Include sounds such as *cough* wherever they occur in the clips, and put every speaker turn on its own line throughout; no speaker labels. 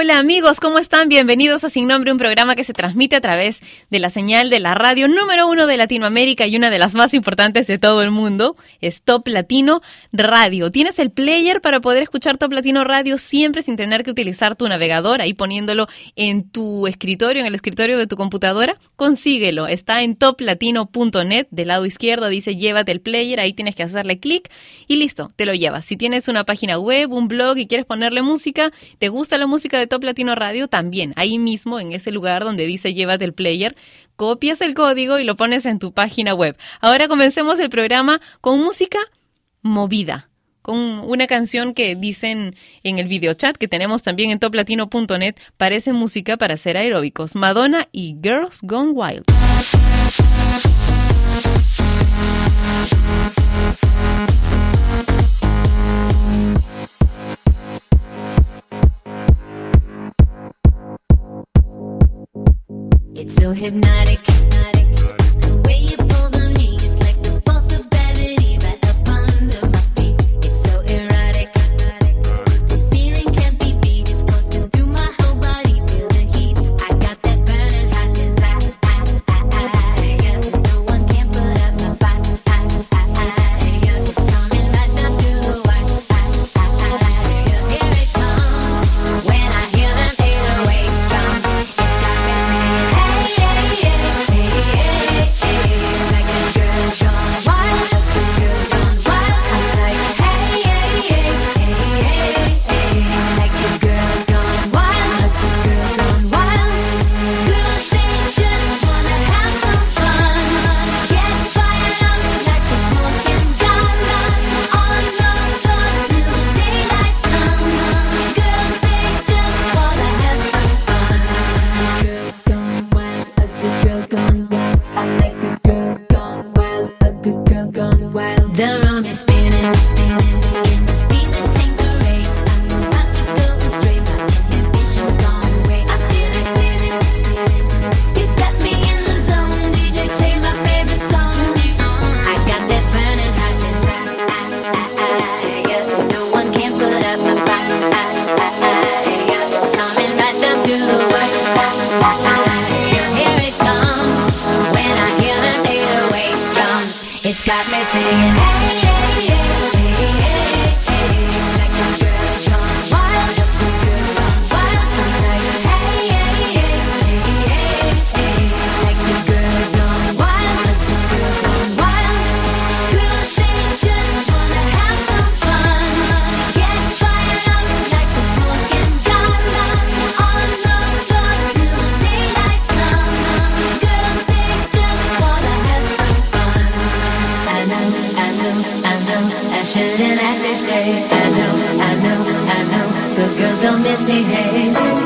Hola amigos, ¿cómo están? Bienvenidos a Sin Nombre, un programa que se transmite a través de la señal de la radio número uno de Latinoamérica y una de las más importantes de todo el mundo, es Top Latino Radio. Tienes el player para poder escuchar Top Latino Radio siempre sin tener que utilizar tu navegador, ahí poniéndolo en tu escritorio, en el escritorio de tu computadora. Consíguelo, está en toplatino.net, del lado izquierdo dice llévate el player, ahí tienes que hacerle clic y listo, te lo llevas. Si tienes una página web, un blog y quieres ponerle música, te gusta la música, de Top Latino Radio también, ahí mismo, en ese lugar donde dice llévate el player, copias el código y lo pones en tu página web. Ahora comencemos el programa con música movida con una canción que dicen en el videochat que tenemos también en toplatino.net, parece música para hacer aeróbicos. Madonna y Girls Gone Wild.
It's so hypnotic. The shouldn't act this way. I know, I know, I know, but girls don't misbehave, misbehave.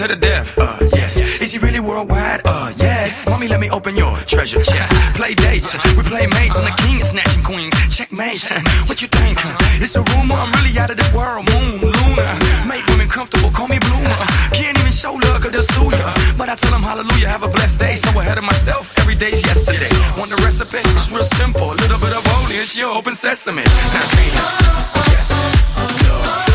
To the death, uh, yes. Is he really worldwide? Uh, yes. Mommy, let me open your treasure chest. Play dates, we play mates. I'm the king of snatching queens. Checkmate, what you think? It's a rumor, I'm really out of this world. Moon, Luna, make women comfortable, call me Bloomer. Can't even show love, cause they'll sue ya. But I tell them hallelujah, have a blessed day. So ahead of myself, every day's yesterday. Want the recipe? It's real simple. A little bit of holy, it's your open sesame. Now yes. Love,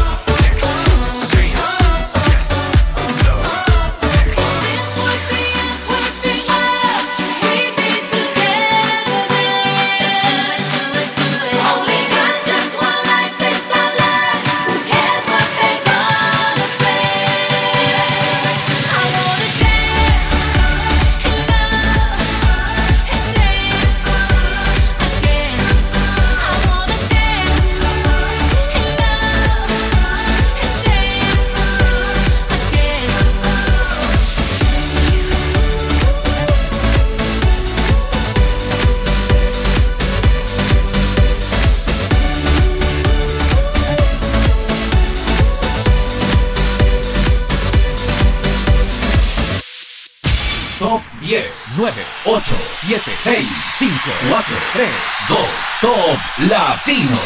8, 7, 6, 5, 4, 3, 2, Top Latino.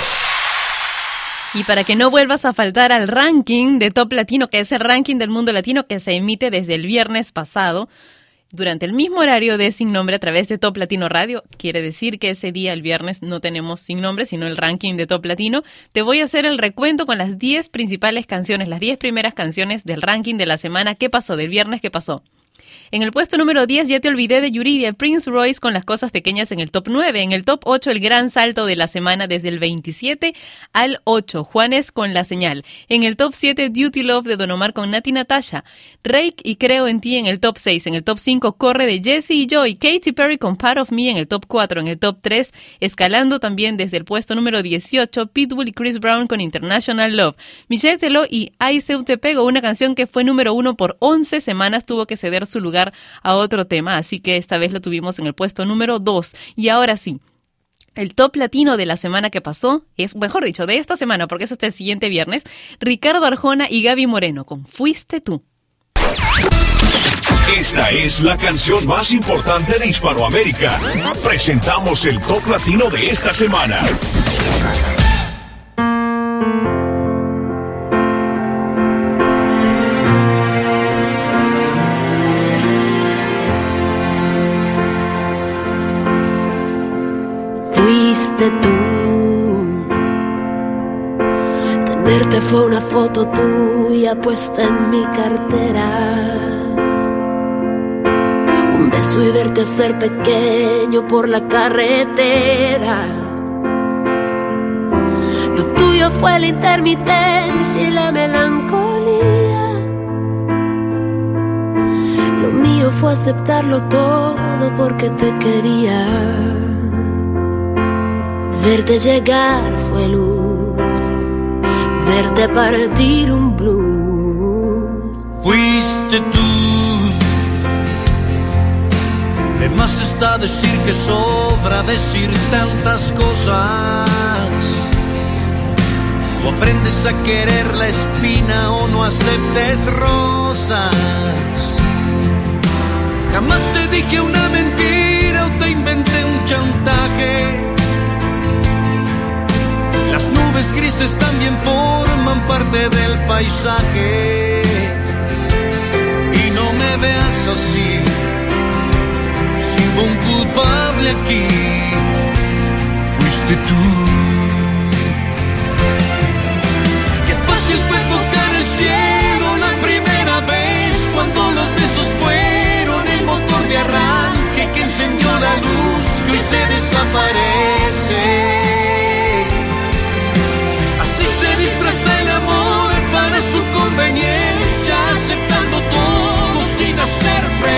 Y para que no vuelvas a faltar al ranking de Top Latino, que es el ranking del mundo latino que se emite desde el viernes pasado, durante el mismo horario de Sin Nombre a través de Top Latino Radio, quiere decir que ese día, el viernes, no tenemos Sin Nombre, sino el ranking de Top Latino, te voy a hacer el recuento con las 10 principales canciones, las 10 primeras canciones del ranking de la semana. ¿Qué pasó? Del viernes, ¿qué pasó? En el puesto número 10 ya te olvidé de Yuridia Prince Royce con las cosas pequeñas en el top 9. En el top 8 el gran salto de la semana desde el 27 al 8. Juanes con la señal. En el top 7 Duty Love de Don Omar con Nati Natasha. Rake y Creo en ti en el top 6. En el top 5 Corre de Jesse y Joy. Katy Perry con Part of Me en el top 4. En el top 3 escalando también desde el puesto número 18 Pitbull y Chris Brown con International Love. Michelle Teló y I Seu Te Pego, una canción que fue número 1 por 11 semanas, tuvo que ceder su lugar a otro tema, así que esta vez lo tuvimos en el puesto número 2. Y ahora sí, el top latino de la semana que pasó es, mejor dicho, de esta semana, porque es hasta el siguiente viernes, Ricardo Arjona y Gaby Moreno con Fuiste tú.
Esta es la canción más importante de Hispanoamérica. Presentamos el top latino de esta semana.
Tú. Tenerte fue una foto tuya puesta en mi cartera. Un beso y verte ser pequeño por la carretera. Lo tuyo fue la intermitencia y la melancolía. Lo mío fue aceptarlo todo porque te quería. Verte llegar fue luz, verte partir un blues.
Fuiste tú. De más está decir que sobra decir tantas cosas. O aprendes a querer la espina o no aceptes rosas. Jamás te dije una mentira o te inventé un chantaje. Nubes grises también forman parte del paisaje. Y no me veas así, si un culpable aquí, fuiste tú. Qué fácil fue tocar el cielo la primera vez cuando los besos fueron el motor de arranque que encendió la luz que hoy se desaparece.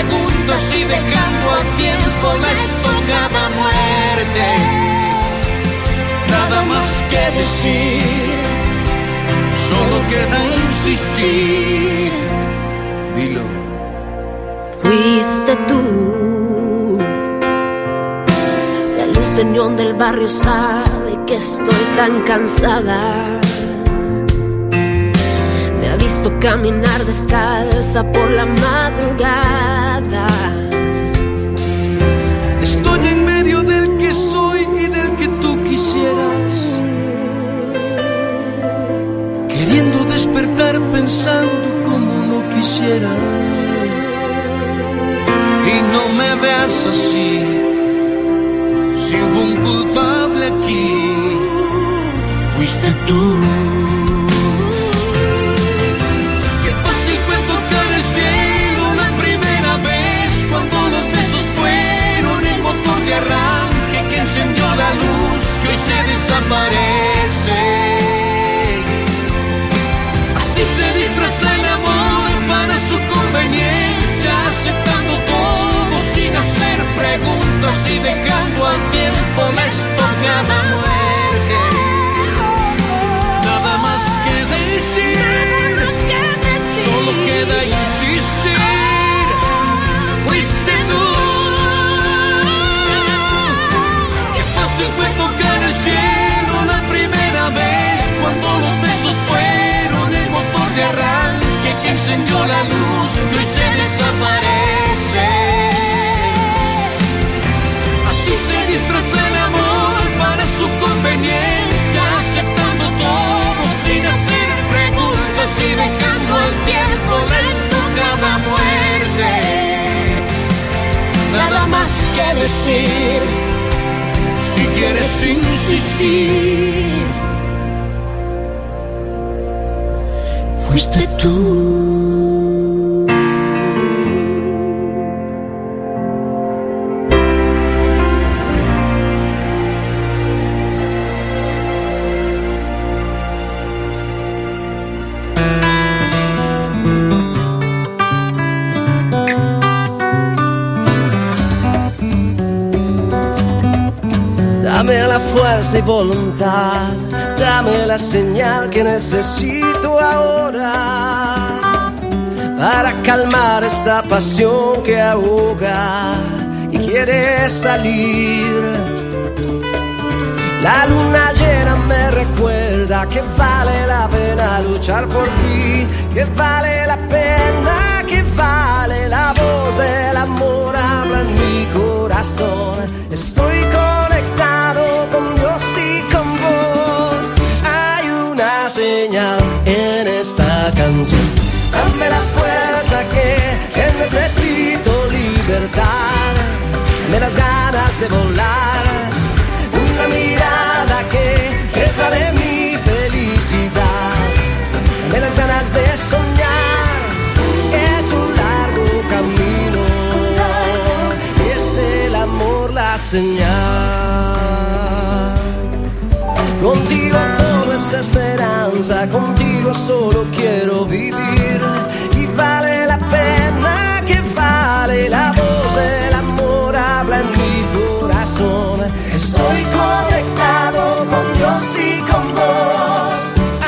Hacer preguntas y dejando a tiempo la estocada muerte. Nada más que decir, solo queda insistir. Dilo.
Fuiste tú. La luz de neón del barrio sabe que estoy tan cansada. Caminar descalza por la madrugada.
Estoy en medio del que soy y del que tú quisieras. Queriendo despertar pensando como no quisiera. Y no me veas así. Si hubo un culpable aquí, fuiste tú. Arranque que encendió la luz que hoy se desaparece.
Dame la señal que necesito ahora para calmar esta pasión que ahoga y quiere salir. La luna llena me recuerda que vale la pena luchar por ti, que vale la pena, que vale la voz del amor habla en mi corazón. Estoy conectado en esta canción. Dame la fuerza que, que necesito libertad. Dame las ganas de volar. Una mirada que, que vale mi felicidad. Dame las ganas de soñar. Es un largo camino. Es el amor la señal. Contigo esperanza, contigo solo quiero vivir. Y vale la pena que vale la voz del amor, habla en mi corazón. Estoy conectado con Dios y con vos.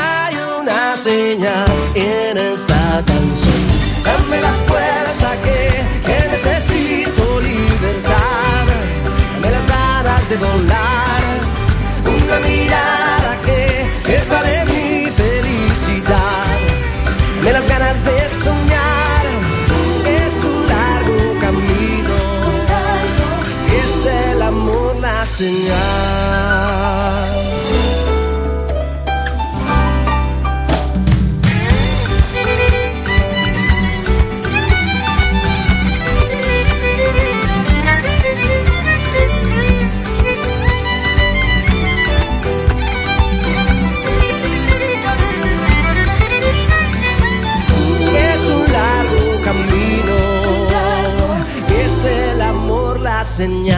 Hay una señal en esta canción. Dame la fuerza que, que necesito libertad. Dame las ganas de volar. De soñar. Es un largo camino. Es el amor la señal. Amor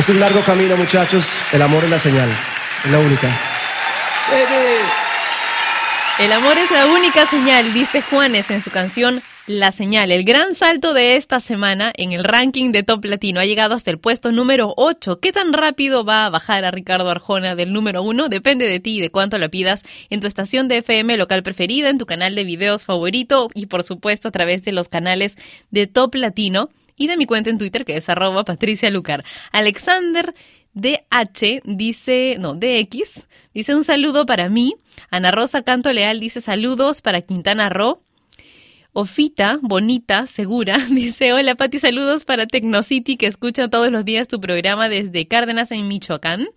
Es un largo camino,
muchachos. El amor es la señal. Es la única.
El amor es la única señal, dice Juanes en su canción La Señal. El gran salto de esta semana en el ranking de Top Latino ha llegado hasta el puesto número 8. ¿Qué tan rápido va a bajar a Ricardo Arjona del número 1? Depende de ti y de cuánto la pidas en tu estación de FM local preferida, en tu canal de videos favorito y por supuesto a través de los canales de Top Latino y de mi cuenta en Twitter que es arroba Patricia Lucar. Alexander DH dice, no, DX, dice un saludo para mí. Ana Rosa Canto Leal dice saludos para Quintana Roo. Ofita, bonita, segura, *laughs* dice, hola Pati, saludos para Tecnocity que escucha todos los días tu programa desde Cárdenas en Michoacán.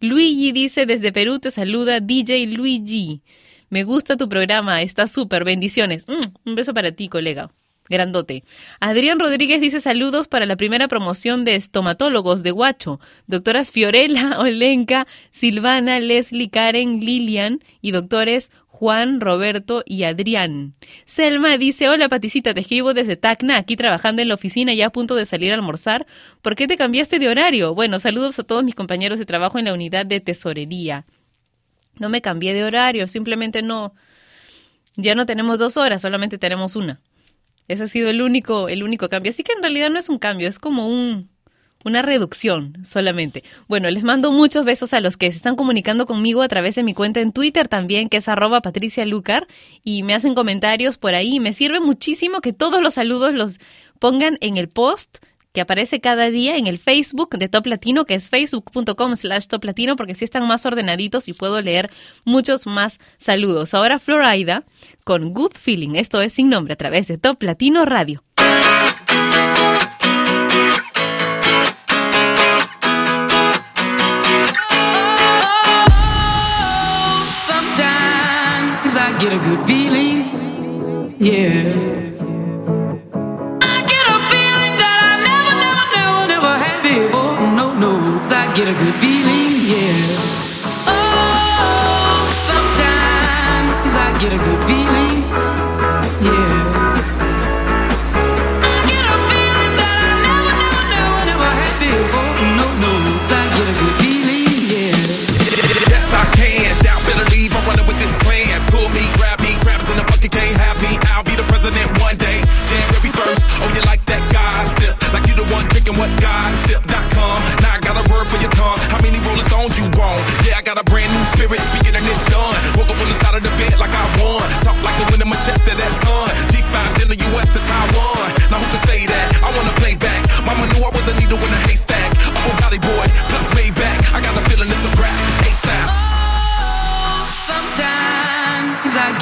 Luigi dice, desde Perú te saluda DJ Luigi. Me gusta tu programa, está súper, bendiciones. Mm, un beso para ti, colega. Grandote. Adrián Rodríguez dice saludos para la primera promoción de estomatólogos de Huacho. Doctoras Fiorella, *laughs* Olenka, Silvana, Leslie, Karen, Lilian y doctores Juan, Roberto y Adrián. Selma dice, hola Paticita, te escribo desde Tacna, aquí trabajando en la oficina ya a punto de salir a almorzar. ¿Por qué te cambiaste de horario? Bueno, saludos a todos mis compañeros de trabajo en la unidad de tesorería. No me cambié de horario, simplemente no. Ya no tenemos dos horas, solamente tenemos una. Ese ha sido el único, el único cambio. Así que en realidad no es un cambio, es como un, una reducción solamente. Bueno, les mando muchos besos a los que se están comunicando conmigo a través de mi cuenta en Twitter también, que es arroba Patricia Lucar, y me hacen comentarios por ahí. Me sirve muchísimo que todos los saludos los pongan en el post que aparece cada día en el Facebook de Top Latino, que es facebook.com slash Top Latino, porque así están más ordenaditos y puedo leer muchos más saludos. Ahora Florida con Good Feeling. Esto es sin nombre a través de Top Latino Radio.
Get a good feeling, good feeling, yeah. Oh, sometimes I get a good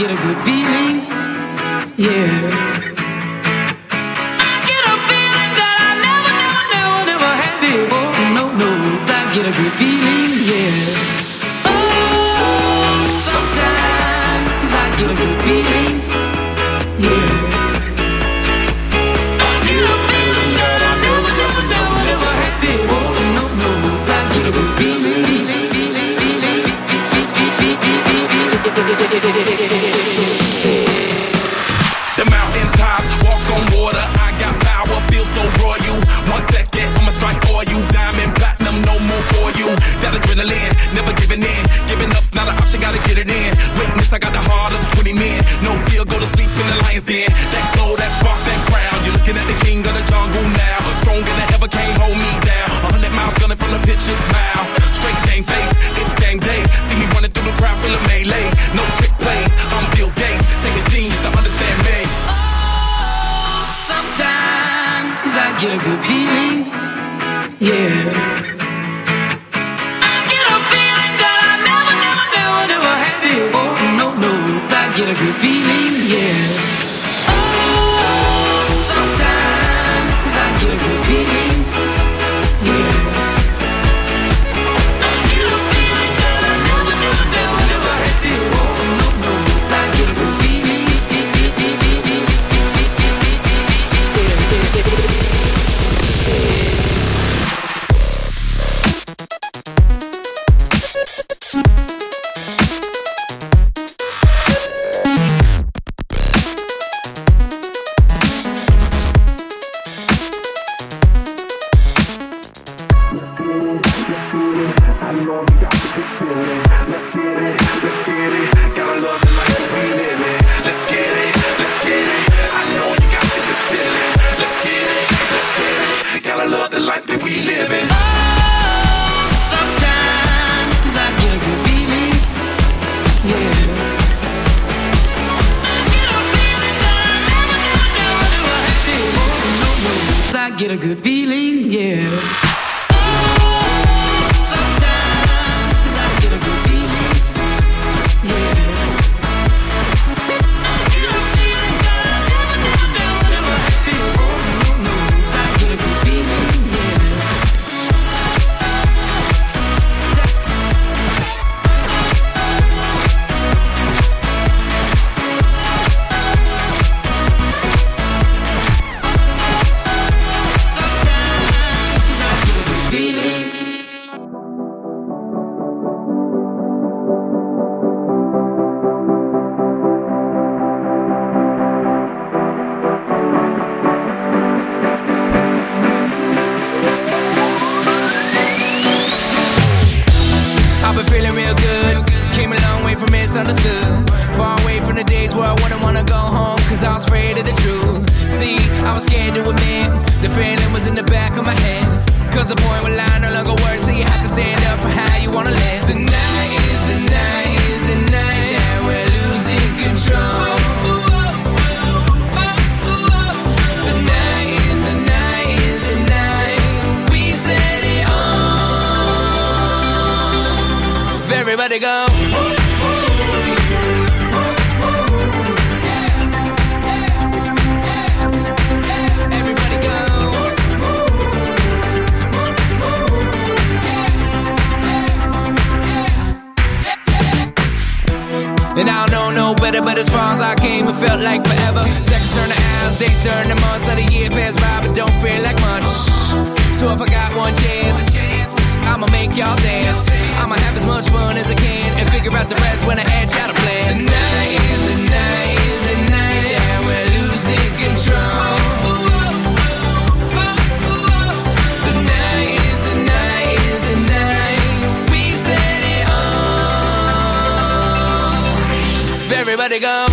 get a good feeling,
as far as I came, it felt like forever. Seconds turn to hours, days turn to months, let a year pass by, but don't feel like much. So if I got one chance, I'ma make y'all dance. I'ma have as much fun as I can and figure out the rest when I edge out a plan. Tonight is the night, is the night gotta go.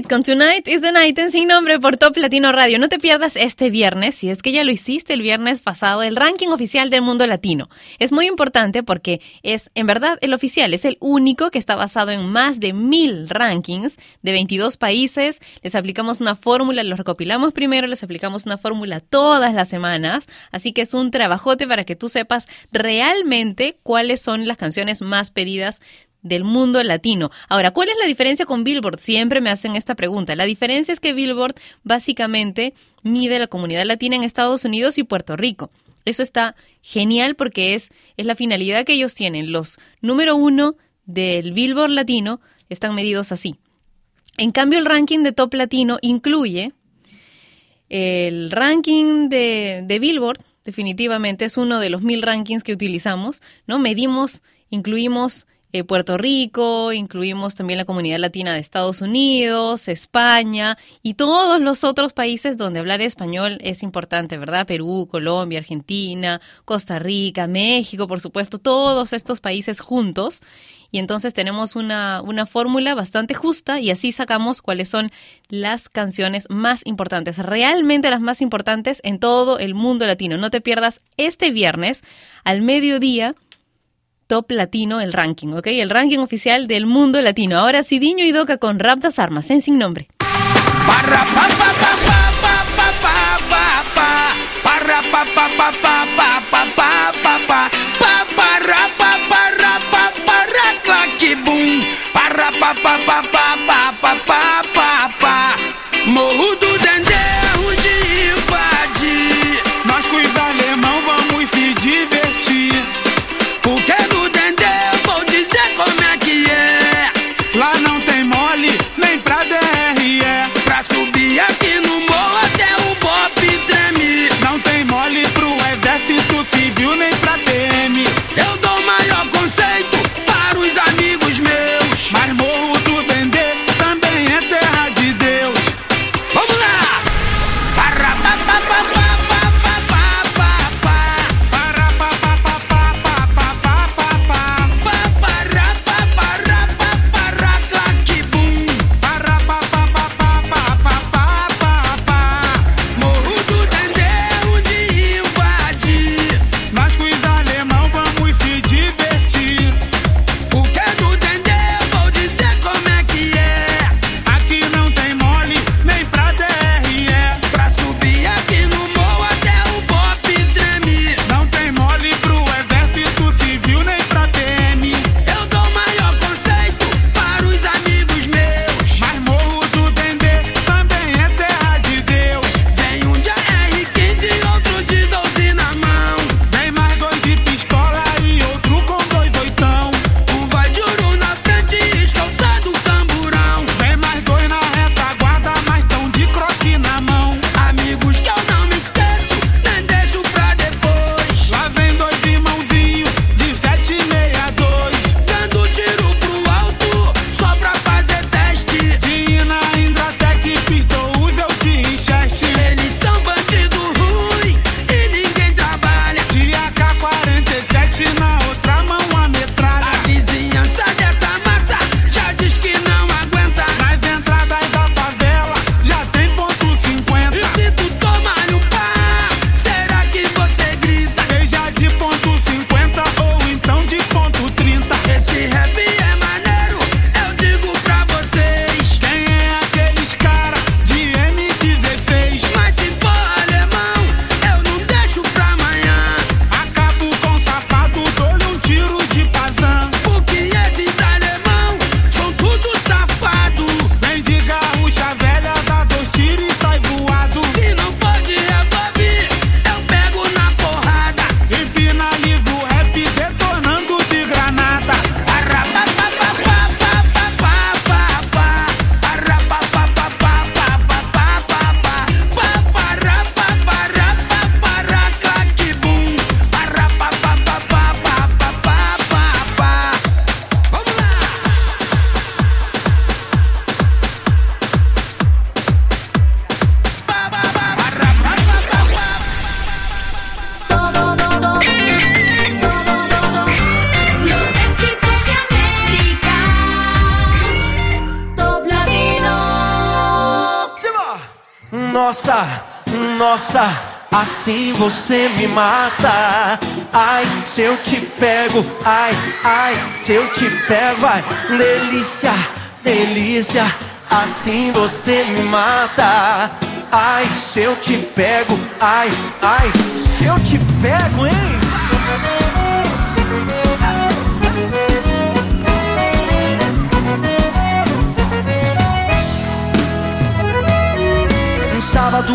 Side con Tonight is the Night en sin nombre por Top Latino Radio. No te pierdas este viernes, si es que ya lo hiciste el viernes pasado, el ranking oficial del mundo latino. Es muy importante porque es, en verdad, el oficial, es el único que está basado en más de mil rankings de 22 países. Les aplicamos una fórmula, los recopilamos primero, les aplicamos una fórmula todas las semanas. Así que es un trabajote para que tú sepas realmente cuáles son las canciones más pedidas del mundo latino. Ahora, ¿cuál es la diferencia con Billboard? Siempre me hacen esta pregunta. La diferencia es que Billboard básicamente mide la comunidad latina en Estados Unidos y Puerto Rico. Eso está genial porque es, es la finalidad que ellos tienen. Los número uno del Billboard latino están medidos así. En cambio, el ranking de top latino incluye el ranking de, de Billboard, definitivamente es uno de los mil rankings que utilizamos, ¿no? Medimos, incluimos eh, Puerto Rico, incluimos también la comunidad latina de Estados Unidos, España y todos los otros países donde hablar español es importante, ¿verdad? Perú, Colombia, Argentina, Costa Rica, México, por supuesto, todos estos países juntos.
Y entonces tenemos una, una fórmula bastante justa y así sacamos cuáles son las canciones más importantes, realmente las más importantes en todo el mundo latino. No te pierdas este viernes al mediodía top latino, el ranking, ¿ok? El ranking oficial del mundo latino. Ahora Cidiño y Doca con Rap das Armas, en sin nombre.
assim você me mata. Ai, se eu te pego, ai, ai, se eu te pego, vai. Delícia, delícia, assim você me mata. Ai, se eu te pego, ai, ai, se eu te pego, hein? Um sábado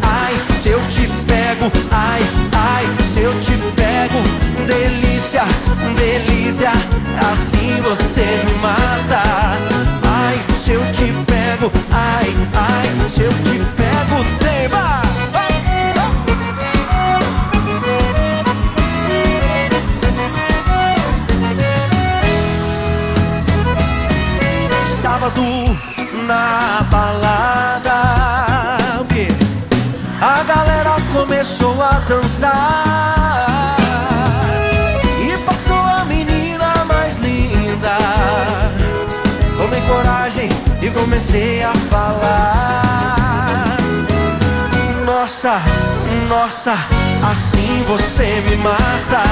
Ai, se eu te pego, ai, ai, se eu te pego, delícia, delícia, assim você me mata. Ai, se eu te pego, ai, ai, se eu te pego, tema. Sábado na balada e passou a menina mais linda. Tomei coragem e comecei a falar. Nossa, nossa, assim você me mata.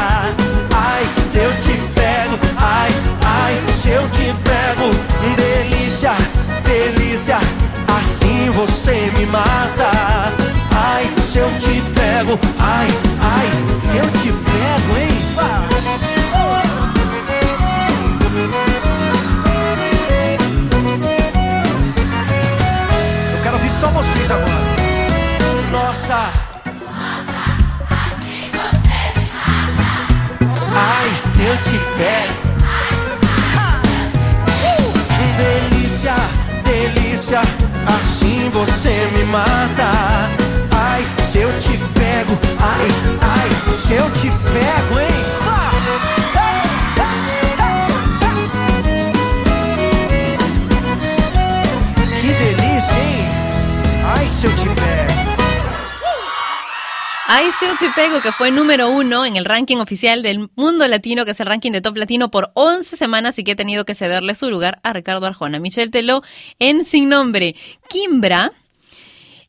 Ai, se eu te pego, ai, ai, se eu te pego, delícia, delícia, assim você me mata. Ai, se eu te pego, ai, ai, se eu te pego, hein? Eu quero ouvir só vocês agora. Nossa. Ai, se eu te pego. Delícia, delícia, assim você me mata. Eu te pego, ai, ai, se eu te pego, hein? Que delícia, hein? Ai, se eu te pego.
Ay, Se Te Pego, que fue número uno en el ranking oficial del mundo latino, que es el ranking de top latino por 11 semanas y que ha tenido que cederle su lugar a Ricardo Arjona. Michelle Teló en Sin Nombre. Kimbra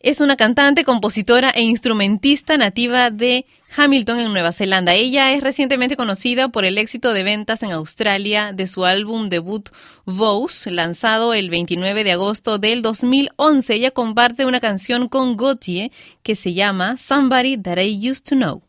es una cantante, compositora e instrumentista nativa de Hamilton en Nueva Zelanda. Ella es recientemente conocida por el éxito de ventas en Australia de su álbum debut Vows, lanzado el 29 de agosto del 2011. Ella comparte una canción con Gautier que se llama Somebody That I Used to Know.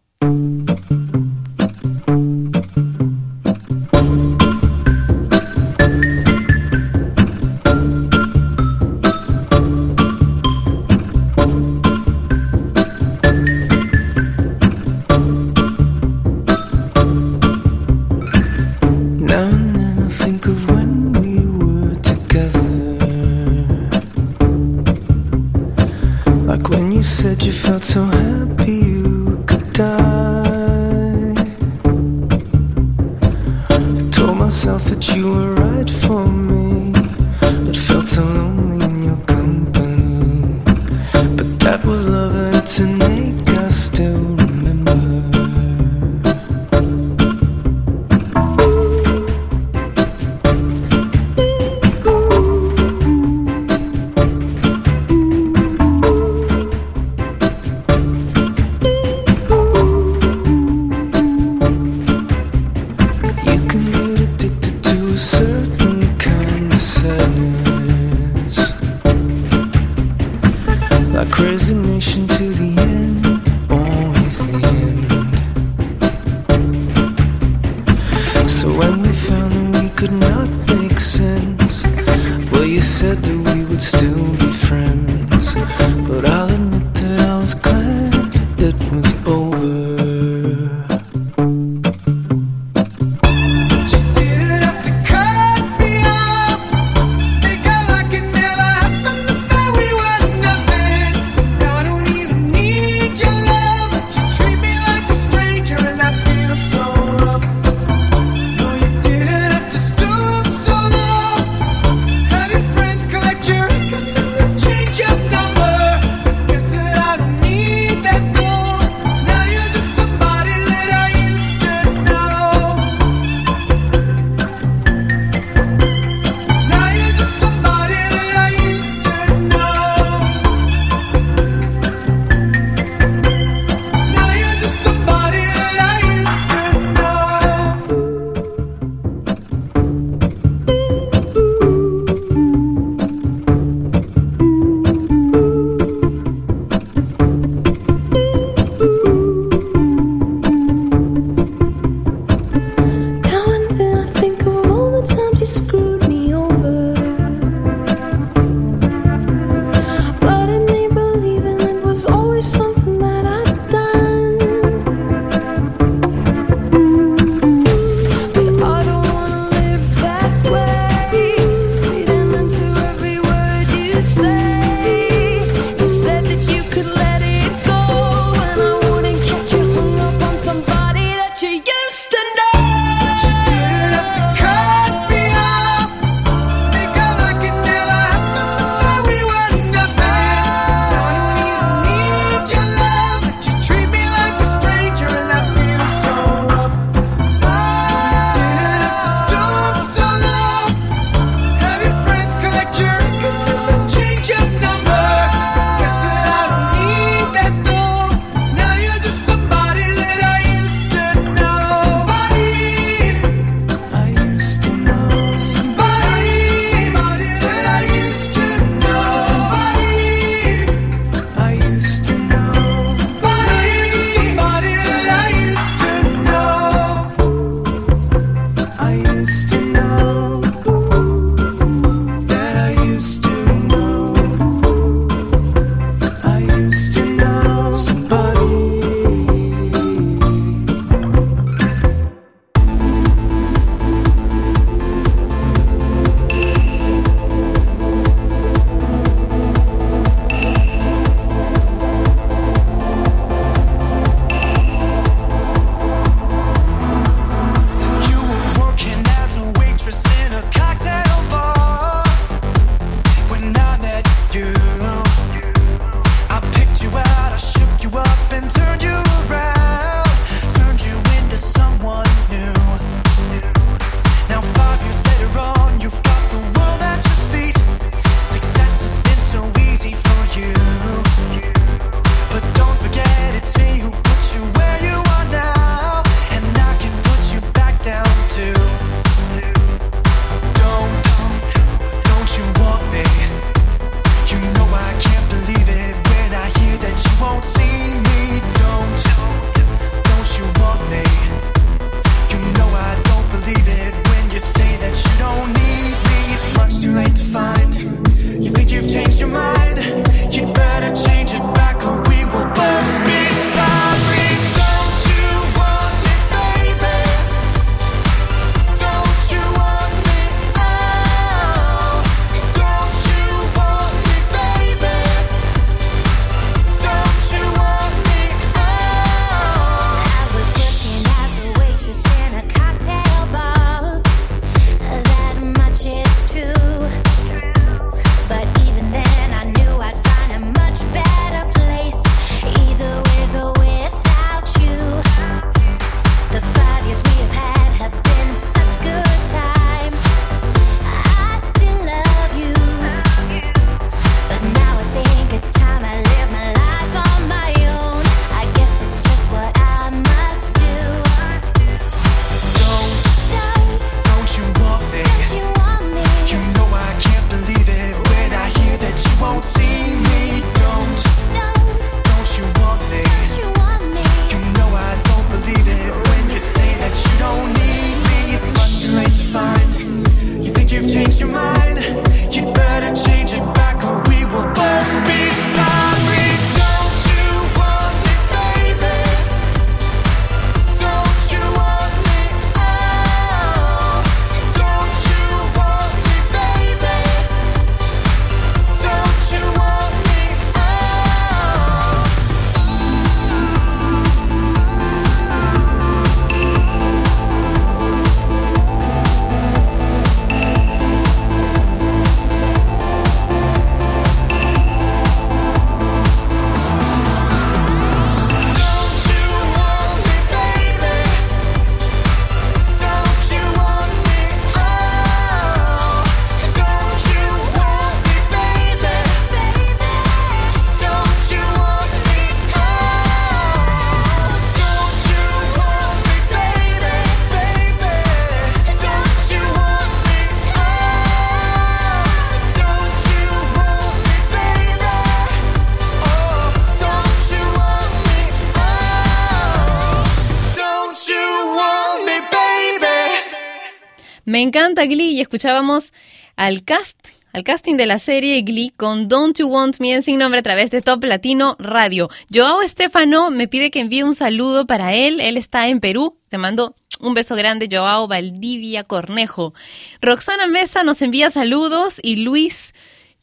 Me
encanta Glee y escuchábamos al cast, al casting de la serie Glee con Don't You Want Me en sin nombre a través de Top Latino Radio. Joao Estefano me pide que envíe un saludo para él. Él está en Perú. Te mando un beso grande, Joao Valdivia Cornejo. Roxana Mesa nos envía saludos y Luis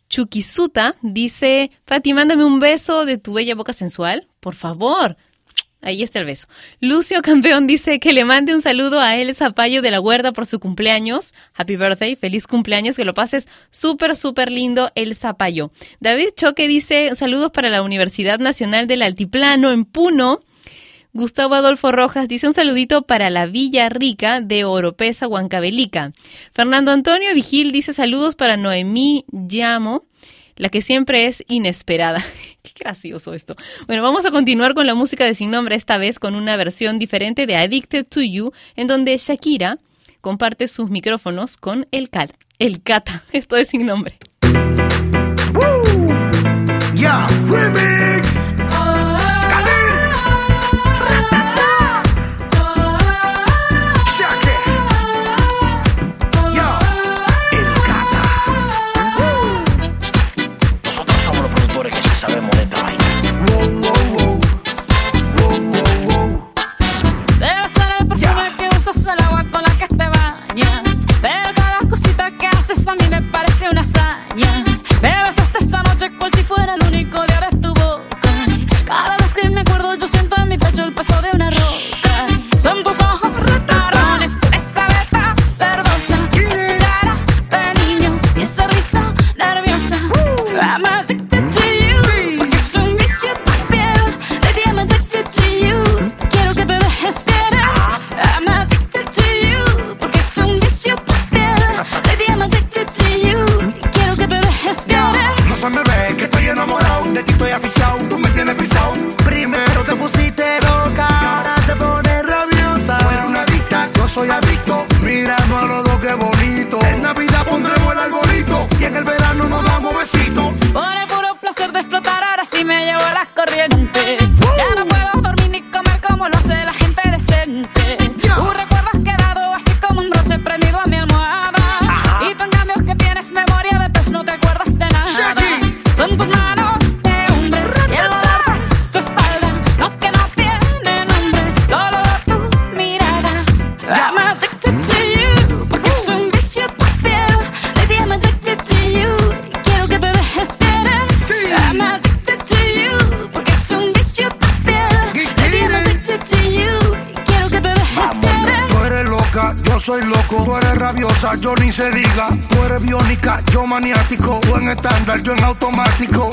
Chuquisuta dice, Fati, mándame un beso de tu bella boca sensual, por favor. Ahí está el beso. Lucio Campeón dice que le mande un saludo a él Zapallo de la Huerta por su cumpleaños. Happy birthday, feliz cumpleaños, que lo pases súper, súper lindo el Zapallo. David Choque dice saludos para la Universidad Nacional del Altiplano en Puno. Gustavo Adolfo Rojas dice un saludito para la Villa Rica de Oropesa, Huancavelica. Fernando Antonio Vigil dice saludos para Noemí Llamo, la que siempre es inesperada. *laughs* Qué gracioso esto. Bueno, vamos a continuar con la música de Sin Nombre, esta vez con una versión diferente de Addicted to You, en donde Shakira comparte sus micrófonos con el, cal, el Cata. *laughs* Esto es Sin Nombre.
Yeah,
cual si fuera el único de tu boca. Cada vez que me acuerdo yo siento en mi pecho el peso de una roca. Son tus ojos
yo
ni
se diga. Tú eres biónica, yo maniático. Tú en estándar, yo en automático.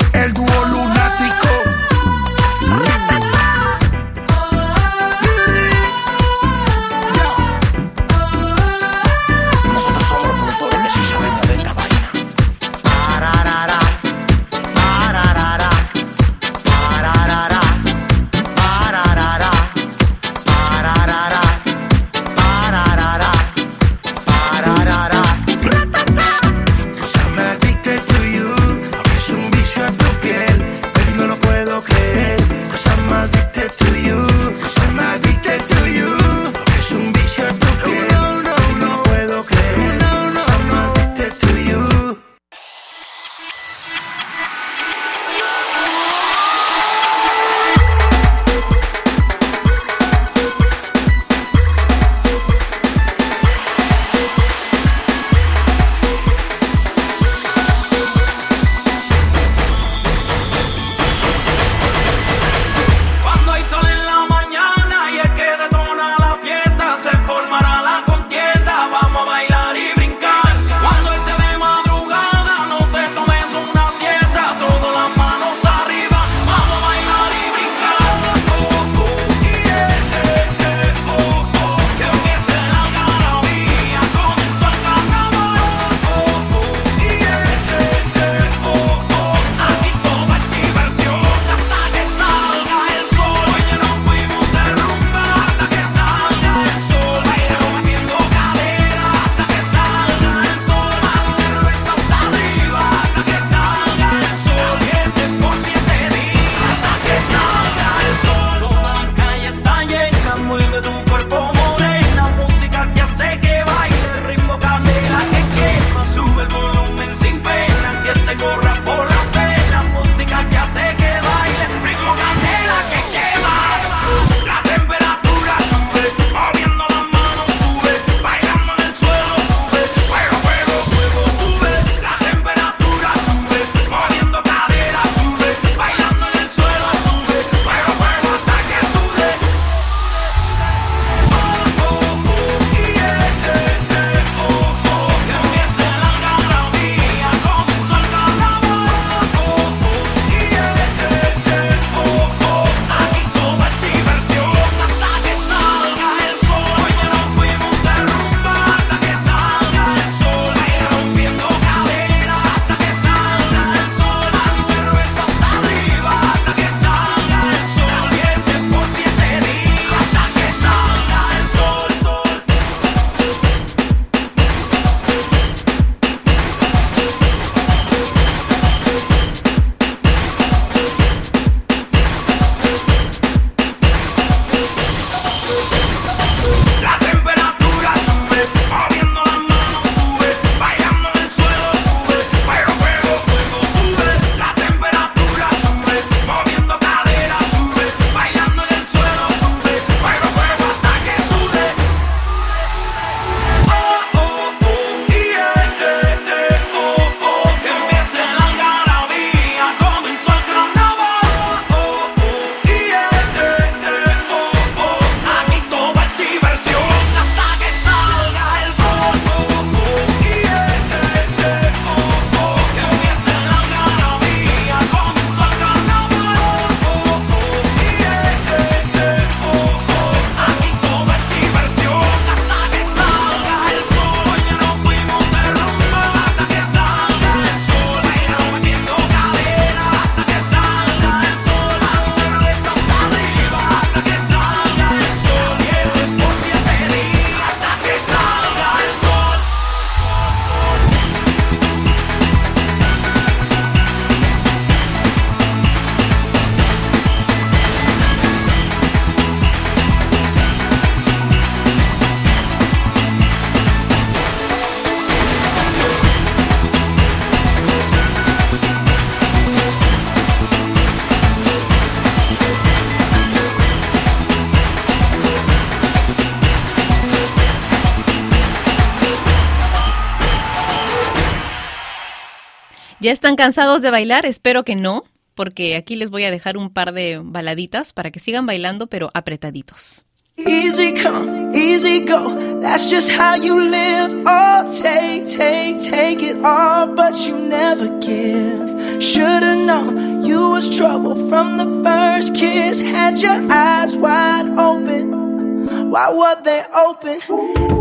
¿Ya están cansados de bailar? Espero que no, porque aquí les voy a dejar un par de baladitas para que sigan bailando, pero apretaditos.
Easy come, easy go. That's just how you live. Oh, take, take, take it all, but you never give. Should've known you was trouble from the first kiss. Had your eyes wide open. Why were they open?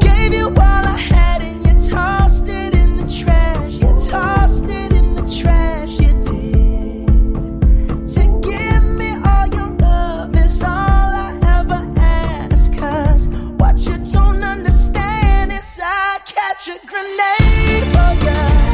Gave you all I had in your time. your grenade, oh for ya.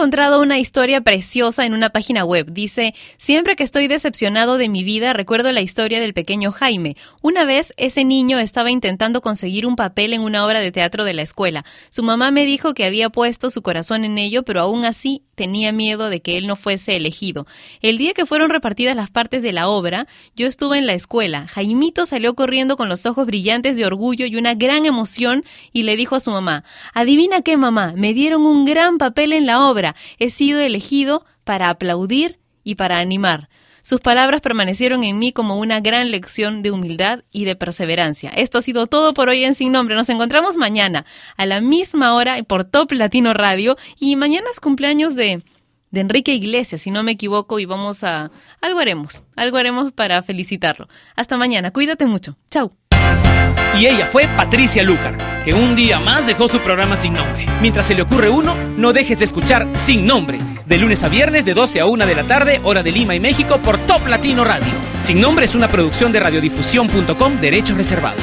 encontrado una historia preciosa en una página web. Dice, siempre que estoy decepcionado de mi vida, recuerdo la historia del pequeño Jaime. Una vez ese niño estaba intentando conseguir un papel en una obra de teatro de la escuela. Su mamá me dijo que había puesto su corazón en ello, pero aún así tenía miedo de que él no fuese elegido. El día que fueron repartidas las partes de la obra, yo estuve en la escuela. Jaimito salió corriendo con los ojos brillantes de orgullo y una gran emoción y le dijo a su mamá, adivina qué mamá, me dieron un gran papel en la obra. He sido elegido para aplaudir y para animar. Sus palabras permanecieron en mí como una gran lección de humildad y de perseverancia. Esto ha sido todo por hoy en Sin Nombre. Nos encontramos mañana a la misma hora por Top Latino Radio y mañana es cumpleaños de de Enrique Iglesias, si no me equivoco, y vamos a algo haremos, algo haremos para felicitarlo. Hasta mañana, cuídate mucho. Chau.
Y ella fue Patricia Lucar, que un día más dejó su programa sin nombre. Mientras se le ocurre uno, no dejes de escuchar Sin Nombre, de lunes a viernes de 12 a 1 de la tarde, hora de Lima y México, por Top Latino Radio. Sin Nombre es una producción de radiodifusión.com, derechos reservados.